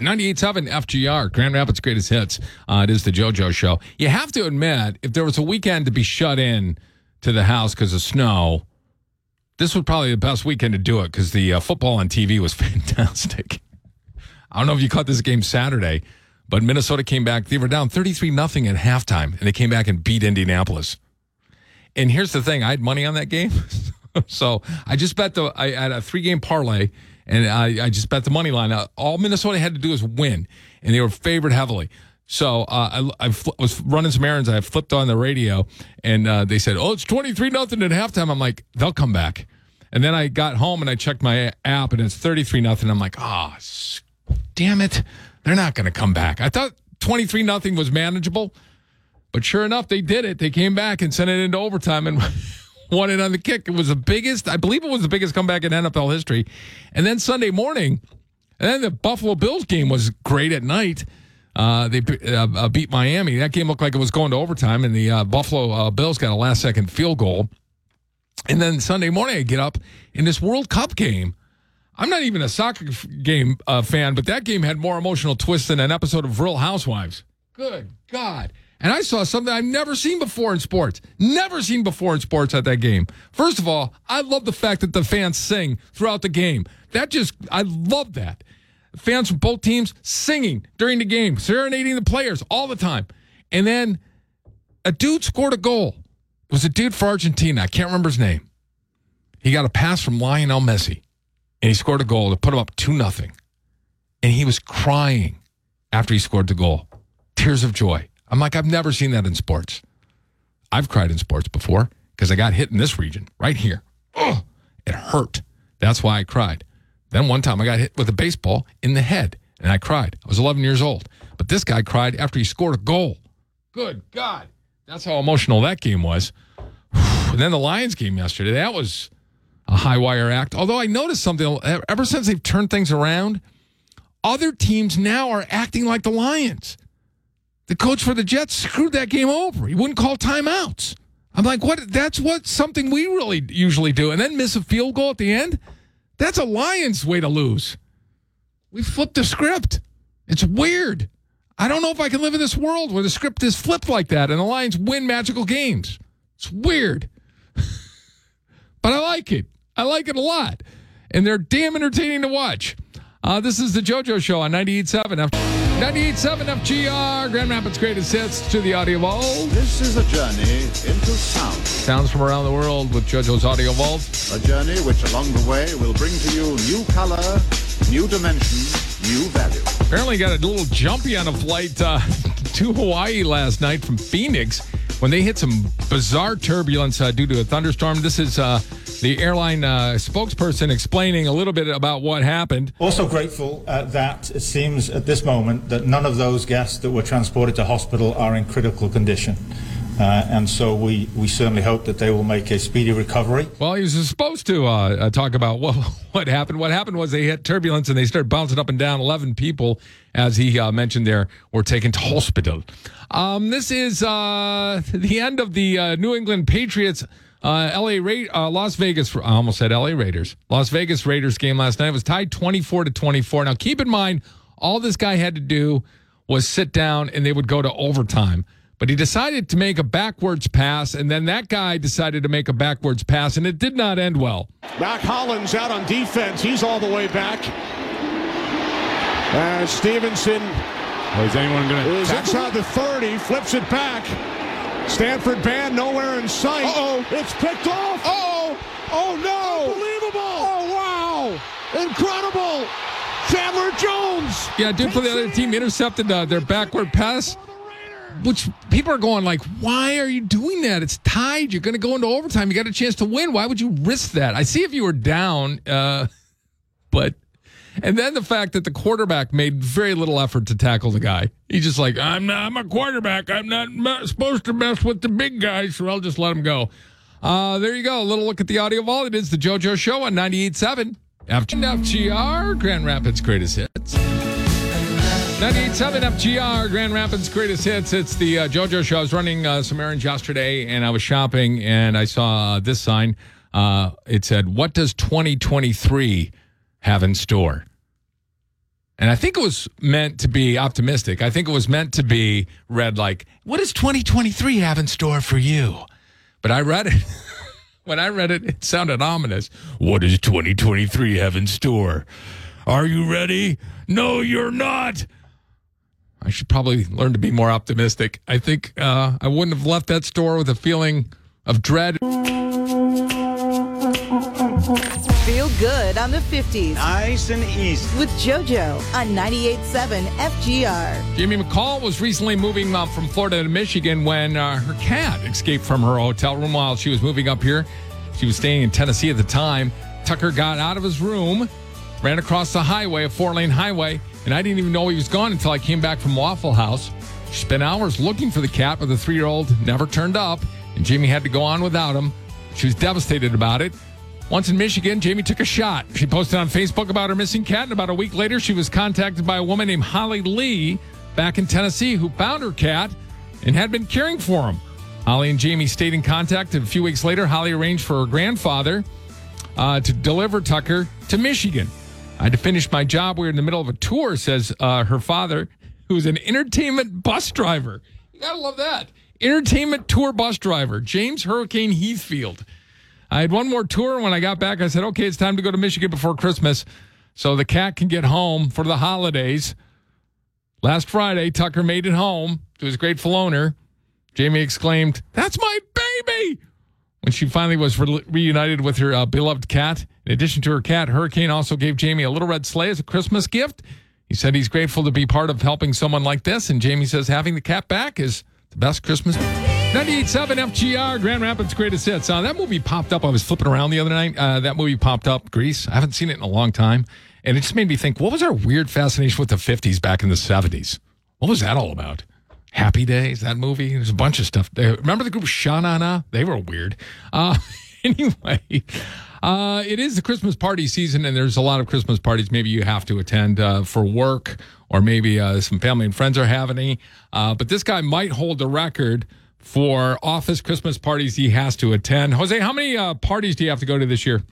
98.7 FGR, Grand Rapids Greatest Hits. Uh, it is the JoJo Show. You have to admit, if there was a weekend to be shut in to the house because of snow, this was probably the best weekend to do it because the uh, football on TV was fantastic. I don't know if you caught this game Saturday, but Minnesota came back. They were down 33 nothing at halftime, and they came back and beat Indianapolis. And here's the thing I had money on that game. so I just bet the, I had a three game parlay and I, I just bet the money line. Uh, all Minnesota had to do is win, and they were favored heavily. So uh, I, I fl- was running some errands. I flipped on the radio, and uh, they said, "Oh, it's twenty three nothing at halftime." I'm like, "They'll come back." And then I got home and I checked my app, and it's thirty three nothing. I'm like, "Ah, oh, damn it, they're not going to come back." I thought twenty three nothing was manageable, but sure enough, they did it. They came back and sent it into overtime, and won it on the kick. It was the biggest, I believe it was the biggest comeback in NFL history. And then Sunday morning, and then the Buffalo Bills game was great at night. Uh, they uh, uh, beat Miami. That game looked like it was going to overtime, and the uh, Buffalo uh, Bills got a last second field goal. And then Sunday morning, I get up in this World Cup game. I'm not even a soccer game uh, fan, but that game had more emotional twists than an episode of Real Housewives. Good God. And I saw something I've never seen before in sports. Never seen before in sports at that game. First of all, I love the fact that the fans sing throughout the game. That just, I love that. Fans from both teams singing during the game, serenading the players all the time. And then a dude scored a goal. It was a dude for Argentina. I can't remember his name. He got a pass from Lionel Messi, and he scored a goal to put him up 2 nothing. And he was crying after he scored the goal. Tears of joy. I'm like, I've never seen that in sports. I've cried in sports before because I got hit in this region right here. It hurt. That's why I cried. Then one time I got hit with a baseball in the head and I cried. I was 11 years old. But this guy cried after he scored a goal. Good God. That's how emotional that game was. And then the Lions game yesterday, that was a high wire act. Although I noticed something ever since they've turned things around, other teams now are acting like the Lions the coach for the Jets screwed that game over. He wouldn't call timeouts. I'm like, what? That's what something we really usually do. And then miss a field goal at the end? That's a Lions way to lose. We flipped the script. It's weird. I don't know if I can live in this world where the script is flipped like that and the Lions win magical games. It's weird. but I like it. I like it a lot. And they're damn entertaining to watch. Uh, this is the JoJo Show on 98.7 after. 98.7 FGR, Grand Rapids Greatest Hits to the Audio Vault. This is a journey into sound. Sounds from around the world with JoJo's Audio Vault. A journey which along the way will bring to you new color, new dimension, new value. Apparently got a little jumpy on a flight uh, to Hawaii last night from Phoenix when they hit some bizarre turbulence uh, due to a thunderstorm. This is uh, the airline uh, spokesperson explaining a little bit about what happened. Also grateful uh, that it seems at this moment that none of those guests that were transported to hospital are in critical condition. Uh, and so we, we certainly hope that they will make a speedy recovery. Well, he was supposed to uh, uh talk about what, what happened. What happened was they hit turbulence and they started bouncing up and down. 11 people, as he uh, mentioned there, were taken to hospital. Um, this is uh, the end of the uh, New England Patriots. Uh, LA Ra- uh, Las Vegas. I almost said LA Raiders. Las Vegas Raiders game last night it was tied 24 to 24. Now keep in mind, all this guy had to do was sit down and they would go to overtime. But he decided to make a backwards pass, and then that guy decided to make a backwards pass, and it did not end well. Mack Hollins out on defense. He's all the way back. Uh, Stevenson Oh, is anyone going to? Is inside the 30, flips it back. Stanford band nowhere in sight. oh It's picked off. oh Oh, no. Unbelievable. Oh, wow. Incredible. Chandler Jones. Yeah, dude for the other team intercepted uh, their backward pass, which people are going like, why are you doing that? It's tied. You're going to go into overtime. You got a chance to win. Why would you risk that? I see if you were down, uh, but and then the fact that the quarterback made very little effort to tackle the guy. He's just like, I'm not, I'm a quarterback. I'm not supposed to mess with the big guys, so I'll just let him go. Uh, there you go. A little look at the audio vault. It is the JoJo Show on 98.7 FGR, Grand Rapids Greatest Hits. 98.7 FGR, Grand Rapids Greatest Hits. It's the uh, JoJo Show. I was running uh, some errands yesterday and I was shopping and I saw uh, this sign. Uh, it said, What does 2023 have in store? And I think it was meant to be optimistic. I think it was meant to be read like, what does 2023 have in store for you? But I read it. when I read it, it sounded ominous. What does 2023 have in store? Are you ready? No, you're not. I should probably learn to be more optimistic. I think uh, I wouldn't have left that store with a feeling of dread. Feel good on the 50s Nice and easy. with JoJo on 98.7 FGR. Jamie McCall was recently moving uh, from Florida to Michigan when uh, her cat escaped from her hotel room while she was moving up here. She was staying in Tennessee at the time. Tucker got out of his room, ran across the highway, a four lane highway, and I didn't even know he was gone until I came back from Waffle House. She spent hours looking for the cat, but the three year old never turned up, and Jamie had to go on without him. She was devastated about it. Once in Michigan, Jamie took a shot. She posted on Facebook about her missing cat, and about a week later, she was contacted by a woman named Holly Lee back in Tennessee who found her cat and had been caring for him. Holly and Jamie stayed in contact. And a few weeks later, Holly arranged for her grandfather uh, to deliver Tucker to Michigan. I had to finish my job. We were in the middle of a tour, says uh, her father, who's an entertainment bus driver. You gotta love that. Entertainment tour bus driver, James Hurricane Heathfield. I had one more tour. and When I got back, I said, okay, it's time to go to Michigan before Christmas so the cat can get home for the holidays. Last Friday, Tucker made it home to his grateful owner. Jamie exclaimed, That's my baby! When she finally was re- reunited with her uh, beloved cat. In addition to her cat, Hurricane also gave Jamie a little red sleigh as a Christmas gift. He said he's grateful to be part of helping someone like this. And Jamie says having the cat back is the best Christmas. 98.7 FGR, Grand Rapids Greatest Hits. Uh, that movie popped up. I was flipping around the other night. Uh, that movie popped up, Grease. I haven't seen it in a long time. And it just made me think, what was our weird fascination with the 50s back in the 70s? What was that all about? Happy Days, that movie. There's a bunch of stuff there. Remember the group Sha Na Na? They were weird. Uh, anyway, uh, it is the Christmas party season, and there's a lot of Christmas parties maybe you have to attend uh, for work, or maybe uh, some family and friends are having any. Uh, but this guy might hold the record for office Christmas parties he has to attend. Jose, how many uh, parties do you have to go to this year?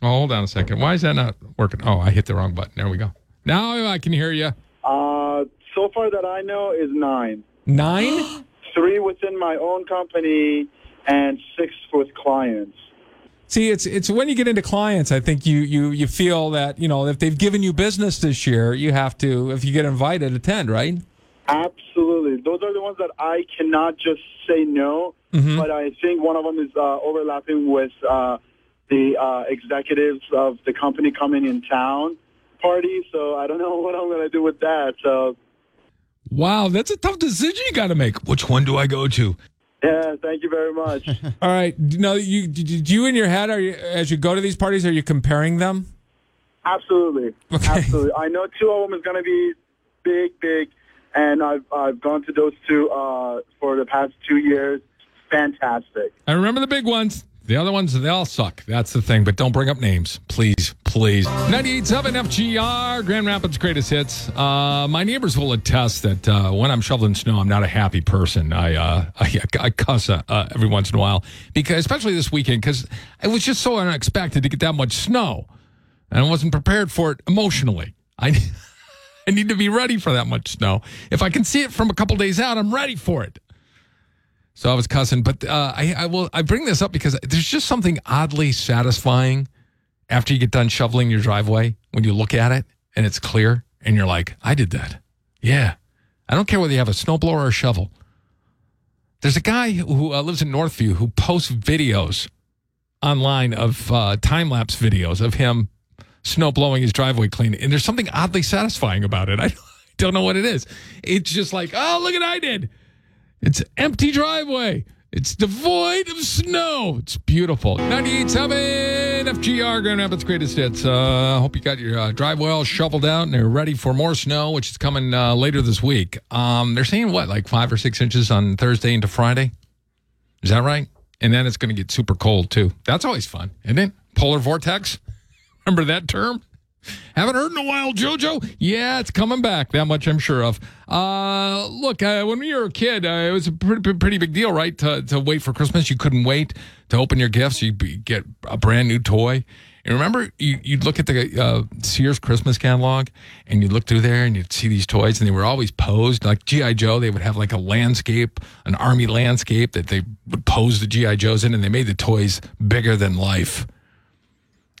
Oh, hold on a second. Why is that not working? Oh, I hit the wrong button. There we go. Now I can hear you. Uh, so far that I know is nine. Nine? Three within my own company and six with clients. See, it's it's when you get into clients, I think you you you feel that you know if they've given you business this year, you have to if you get invited attend, right? Absolutely. Those are the ones that I cannot just say no, but I think one of them is uh, overlapping with uh, the uh, executives of the company coming in town party. So I don't know what I'm going to do with that. So, Wow, that's a tough decision you got to make. Which one do I go to? yeah, thank you very much. All right. No, you do you in your head are you as you go to these parties are you comparing them? Absolutely. Okay. Absolutely. I know two of them is going to be big, big, and I've, I've gone to those two uh, for the past two years. Fantastic. I remember the big ones. The other ones, they all suck. That's the thing. But don't bring up names, please, please. 98.7 FGR, Grand Rapids Greatest Hits. Uh, my neighbors will attest that uh, when I'm shoveling snow, I'm not a happy person. I uh, I, I cuss uh, every once in a while, because especially this weekend, because it was just so unexpected to get that much snow, and I wasn't prepared for it emotionally. I I need to be ready for that much snow. If I can see it from a couple days out, I'm ready for it. So I was cussing, but uh, I, I will. I bring this up because there's just something oddly satisfying after you get done shoveling your driveway when you look at it and it's clear and you're like, I did that. Yeah, I don't care whether you have a snowblower or a shovel. There's a guy who uh, lives in Northview who posts videos online of uh, time lapse videos of him snow blowing his driveway clean, and there's something oddly satisfying about it. I don't know what it is. It's just like, oh, look at I did. It's empty driveway. It's devoid of snow. It's beautiful. 98.7 FGR Grand Rapids Greatest Hits. Uh, hope you got your uh, driveway all shoveled out and they're ready for more snow, which is coming uh, later this week. Um, they're saying what, like five or six inches on Thursday into Friday? Is that right? And then it's going to get super cold too. That's always fun, isn't it? Polar vortex. Remember that term? Haven't heard in a while, JoJo. Yeah, it's coming back. That much I'm sure of. Uh, look, uh, when we were a kid, uh, it was a pretty, pretty big deal, right? To, to wait for Christmas, you couldn't wait to open your gifts. You'd be, get a brand new toy, And remember you, you'd look at the uh, Sears Christmas catalog and you'd look through there and you'd see these toys and they were always posed like G.I. Joe. They would have like a landscape, an army landscape that they would pose the G.I. Joes in and they made the toys bigger than life.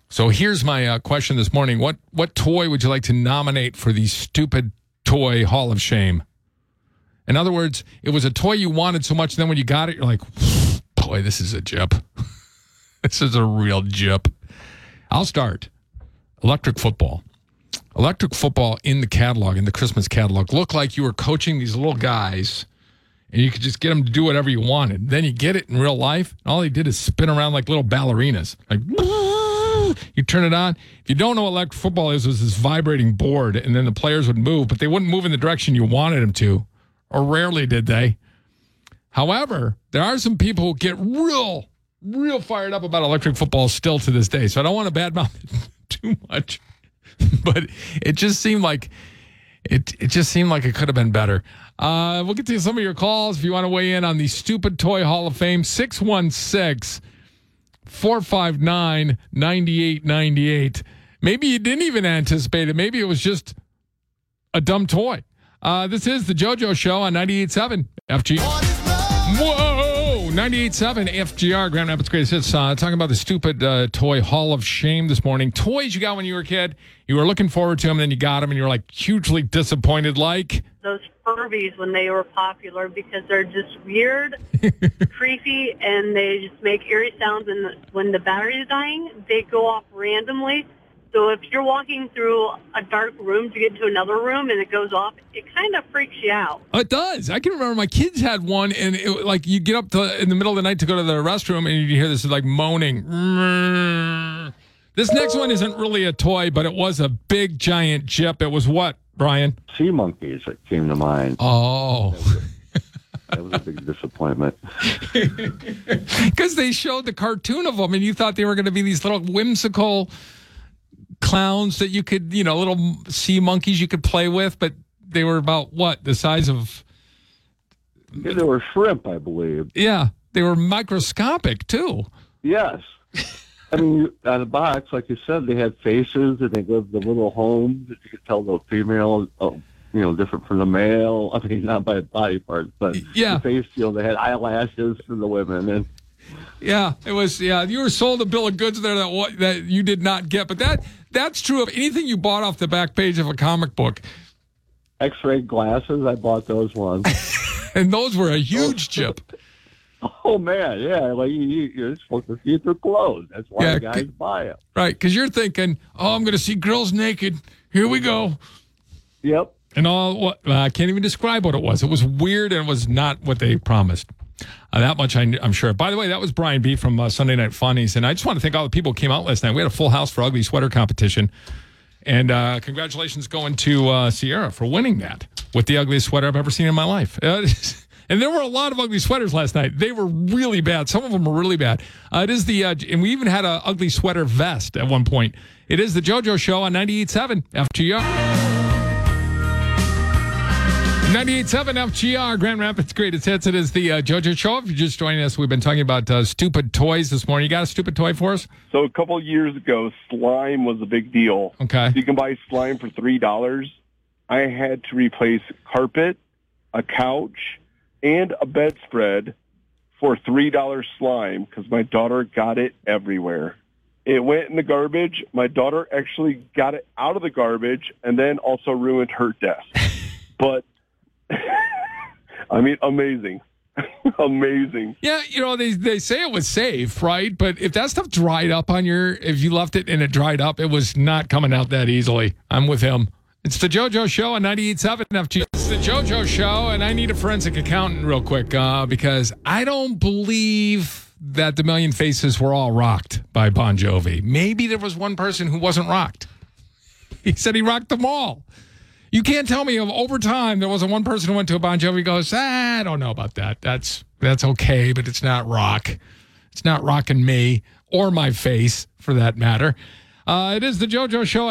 So here's my uh, question this morning. What, what toy would you like to nominate for the stupid toy Hall of Shame? In other words, it was a toy you wanted so much, then when you got it, you're like, boy, this is a jip. this is a real jip. I'll start. Electric football. Electric football in the catalog, in the Christmas catalog, looked like you were coaching these little guys and you could just get them to do whatever you wanted. Then you get it in real life, and all they did is spin around like little ballerinas. Like, you turn it on. If you don't know what electric football is, it was this vibrating board, and then the players would move, but they wouldn't move in the direction you wanted them to, or rarely did they. However, there are some people who get real, real fired up about electric football still to this day. So I don't want to badmouth it too much, but it just seemed like it. It just seemed like it could have been better. Uh, we'll get to some of your calls if you want to weigh in on the stupid toy Hall of Fame. Six one six. 459 9898. Maybe you didn't even anticipate it. Maybe it was just a dumb toy. Uh, this is the JoJo Show on 98.7 FG. Whoa! 98.7 FGR, Grand Rapids Greatest Hits. Uh, talking about the stupid uh, toy Hall of Shame this morning. Toys you got when you were a kid. You were looking forward to them, and then you got them, and you're like hugely disappointed. Like, those Furbies when they were popular because they're just weird, creepy, and they just make eerie sounds. And when the battery is dying, they go off randomly. So if you're walking through a dark room to get to another room and it goes off, it kind of freaks you out. Oh, it does. I can remember my kids had one, and it, like you get up to, in the middle of the night to go to the restroom, and you hear this like moaning. This next one isn't really a toy, but it was a big giant chip. It was what, Brian? Sea monkeys that came to mind. Oh. That was a big disappointment. Because they showed the cartoon of them, and you thought they were going to be these little whimsical clowns that you could, you know, little sea monkeys you could play with, but they were about what the size of? Yeah, they were shrimp, I believe. Yeah, they were microscopic too. Yes. I mean, on the box, like you said, they had faces and they lived in little homes you could tell the female, oh, you know, different from the male. I mean, not by body parts, but Yeah. the face, you know, they had eyelashes for the women. And Yeah, it was. Yeah, you were sold a bill of goods there that that you did not get, but that that's true of anything you bought off the back page of a comic book, x-ray glasses, I bought those ones. and those were a huge chip. oh, man, yeah. Like, you, you- you're supposed to see through clothes. That's why Yeah, the guys buy it, Right, because you're thinking, oh, I'm going to see girls naked. Here we go. Yep. And all what uh, I can't even describe what it was. It was weird and it was not what they promised. Uh, that much I, am sure. By the way, that was Brian B from uh, Sunday Night Funnies, and I just want to thank all the people who came out last night. We had a full house for ugly sweater competition, and uh, congratulations going to uh, Sierra for winning that with the ugliest sweater I've ever seen in my life. And there were a lot of ugly sweaters last night. They were really bad. Some of them were really bad. Uh, it is the uh, and we even had a ugly sweater vest at one point. It is the JoJo Show on 98.7 FGR. 98.7 FGR, Grand Rapids Greatest Hits. It is the uh, JoJo Show. If you're just joining us, we've been talking about uh, stupid toys this morning. You got a stupid toy for us? So a couple years ago, slime was a big deal. Okay. You can buy slime for three dollars. I had to replace carpet, a couch, and a bedspread for three dollars slime because my daughter got it everywhere. It went in the garbage. My daughter actually got it out of the garbage and then also ruined her desk. but I mean, amazing, amazing. Yeah, you know, they, they say it was safe, right? But if that stuff dried up on your, if you left it and it dried up, it was not coming out that easily. I'm with him. It's the JoJo Show on 98.7 FG. It's the JoJo Show, and I need a forensic accountant real quick uh, because I don't believe that the Million Faces were all rocked by Bon Jovi. Maybe there was one person who wasn't rocked. He said he rocked them all. You can't tell me of over time there wasn't one person who went to a Bon Jovi goes, ah, I don't know about that. That's that's okay, but it's not rock. It's not rocking me or my face for that matter. Uh, it is the JoJo Show,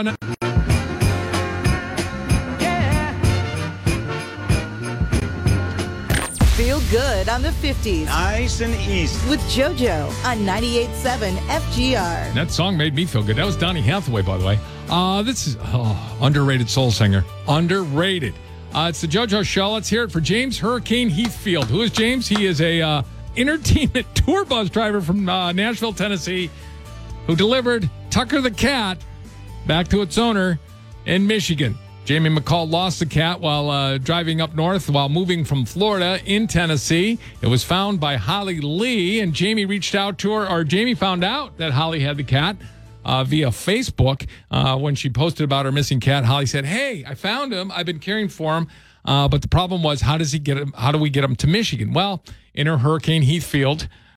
good on the 50s Nice and easy. with JoJo on 98.7 FGR. That song made me feel good. That was Donny Hathaway, by the way. Uh, this is oh, underrated soul singer. Underrated. Uh, it's the JoJo Show. Let's hear it for James Hurricane Heathfield. Who is James? He is a uh, entertainment tour bus driver from uh, Nashville, Tennessee, who delivered Tucker the cat back to its owner in Michigan. Jamie McCall lost the cat while uh, driving up north while moving from Florida in Tennessee. It was found by Holly Lee, and Jamie reached out to her, or Jamie found out that Holly had the cat uh, via Facebook. Uh, when she posted about her missing cat, Holly said, "Hey, I found him. I've been caring for him, uh, but the problem was, how does he get him? How do we get him to Michigan? Well, in her Hurricane Heathfield."